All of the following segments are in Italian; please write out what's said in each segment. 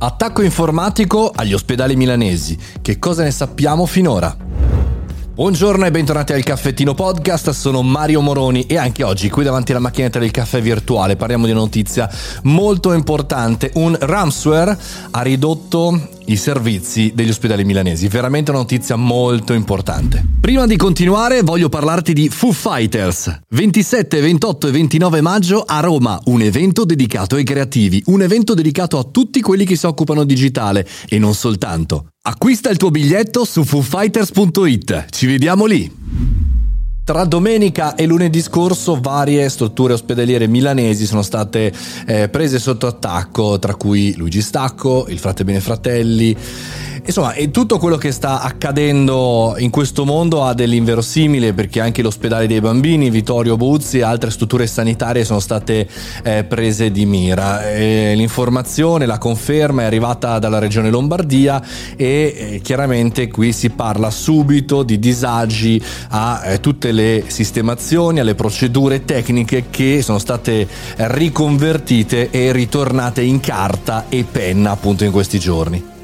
Attacco informatico agli ospedali milanesi. Che cosa ne sappiamo finora? Buongiorno e bentornati al Caffettino Podcast, sono Mario Moroni e anche oggi qui davanti alla macchinetta del caffè virtuale parliamo di una notizia molto importante. Un ransomware ha ridotto i servizi degli ospedali milanesi, veramente una notizia molto importante. Prima di continuare voglio parlarti di Foo Fighters. 27, 28 e 29 maggio a Roma, un evento dedicato ai creativi, un evento dedicato a tutti quelli che si occupano digitale e non soltanto. Acquista il tuo biglietto su foofighters.it. Ci vediamo lì. Tra domenica e lunedì scorso varie strutture ospedaliere milanesi sono state eh, prese sotto attacco, tra cui Luigi Stacco, il Frate Bene Fratelli Insomma, e tutto quello che sta accadendo in questo mondo ha dell'inverosimile perché anche l'ospedale dei bambini, Vittorio Buzzi e altre strutture sanitarie sono state eh, prese di mira. E l'informazione, la conferma è arrivata dalla regione Lombardia e eh, chiaramente qui si parla subito di disagi a eh, tutte le sistemazioni, alle procedure tecniche che sono state riconvertite e ritornate in carta e penna appunto in questi giorni.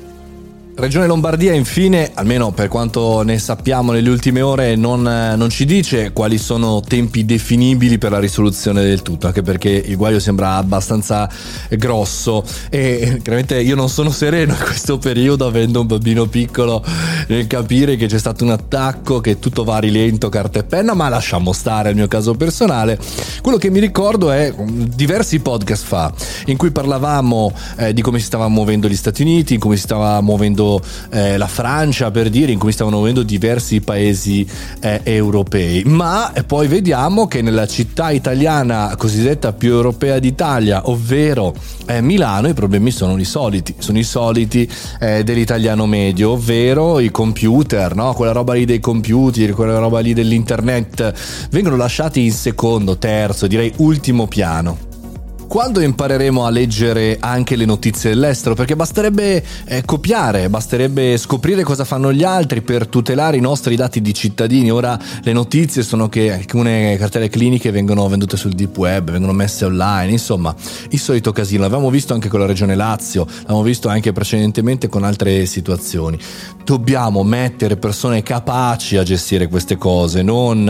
Regione Lombardia infine, almeno per quanto ne sappiamo nelle ultime ore, non, non, ci dice quali sono tempi definibili per la risoluzione del tutto, anche perché il guaio sembra abbastanza grosso e chiaramente io non sono sereno in questo periodo avendo un bambino piccolo nel capire che c'è stato un attacco, che tutto va a rilento, carta e penna, ma lasciamo stare il mio caso personale. Quello che mi ricordo è diversi podcast fa in cui parlavamo eh, di come si stavano muovendo gli Stati Uniti, in come si stava muovendo muovendo eh, la Francia per dire, in cui stavano muovendo diversi paesi eh, europei. Ma poi vediamo che nella città italiana cosiddetta più europea d'Italia, ovvero eh, Milano, i problemi sono i soliti, sono i soliti eh, dell'italiano medio, ovvero i computer, no? quella roba lì dei computer, quella roba lì dell'internet, vengono lasciati in secondo, terzo, direi ultimo piano quando impareremo a leggere anche le notizie dell'estero? Perché basterebbe eh, copiare, basterebbe scoprire cosa fanno gli altri per tutelare i nostri dati di cittadini. Ora le notizie sono che alcune cartelle cliniche vengono vendute sul deep web, vengono messe online, insomma, il solito casino. L'abbiamo visto anche con la regione Lazio, l'abbiamo visto anche precedentemente con altre situazioni. Dobbiamo mettere persone capaci a gestire queste cose, non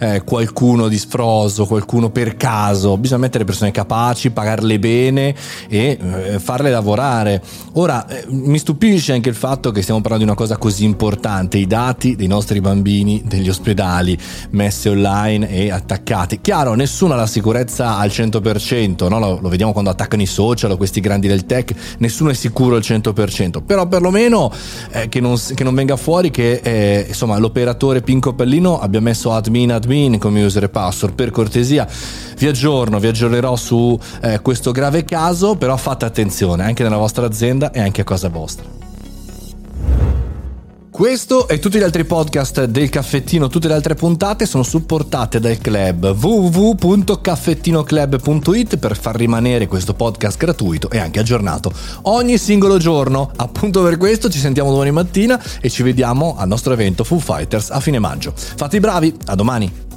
eh, qualcuno di sfroso, qualcuno per caso. Bisogna mettere persone capaci capaci, pagarle bene e eh, farle lavorare. Ora, eh, mi stupisce anche il fatto che stiamo parlando di una cosa così importante, i dati dei nostri bambini, degli ospedali, messi online e attaccati. Chiaro, nessuno ha la sicurezza al 100%, no? lo, lo, vediamo quando attaccano i social o questi grandi del tech, nessuno è sicuro al 100%, però perlomeno eh, che, non, che, non, venga fuori che eh, insomma, l'operatore Pinco Pellino abbia messo admin admin come user e password, per cortesia vi aggiorno, vi aggiornerò eh, questo grave caso, però fate attenzione anche nella vostra azienda e anche a casa vostra. Questo e tutti gli altri podcast del caffettino, tutte le altre puntate sono supportate dal club www.caffettinoclub.it per far rimanere questo podcast gratuito e anche aggiornato ogni singolo giorno. Appunto per questo ci sentiamo domani mattina e ci vediamo al nostro evento Foo Fighters a fine maggio. Fate i bravi, a domani!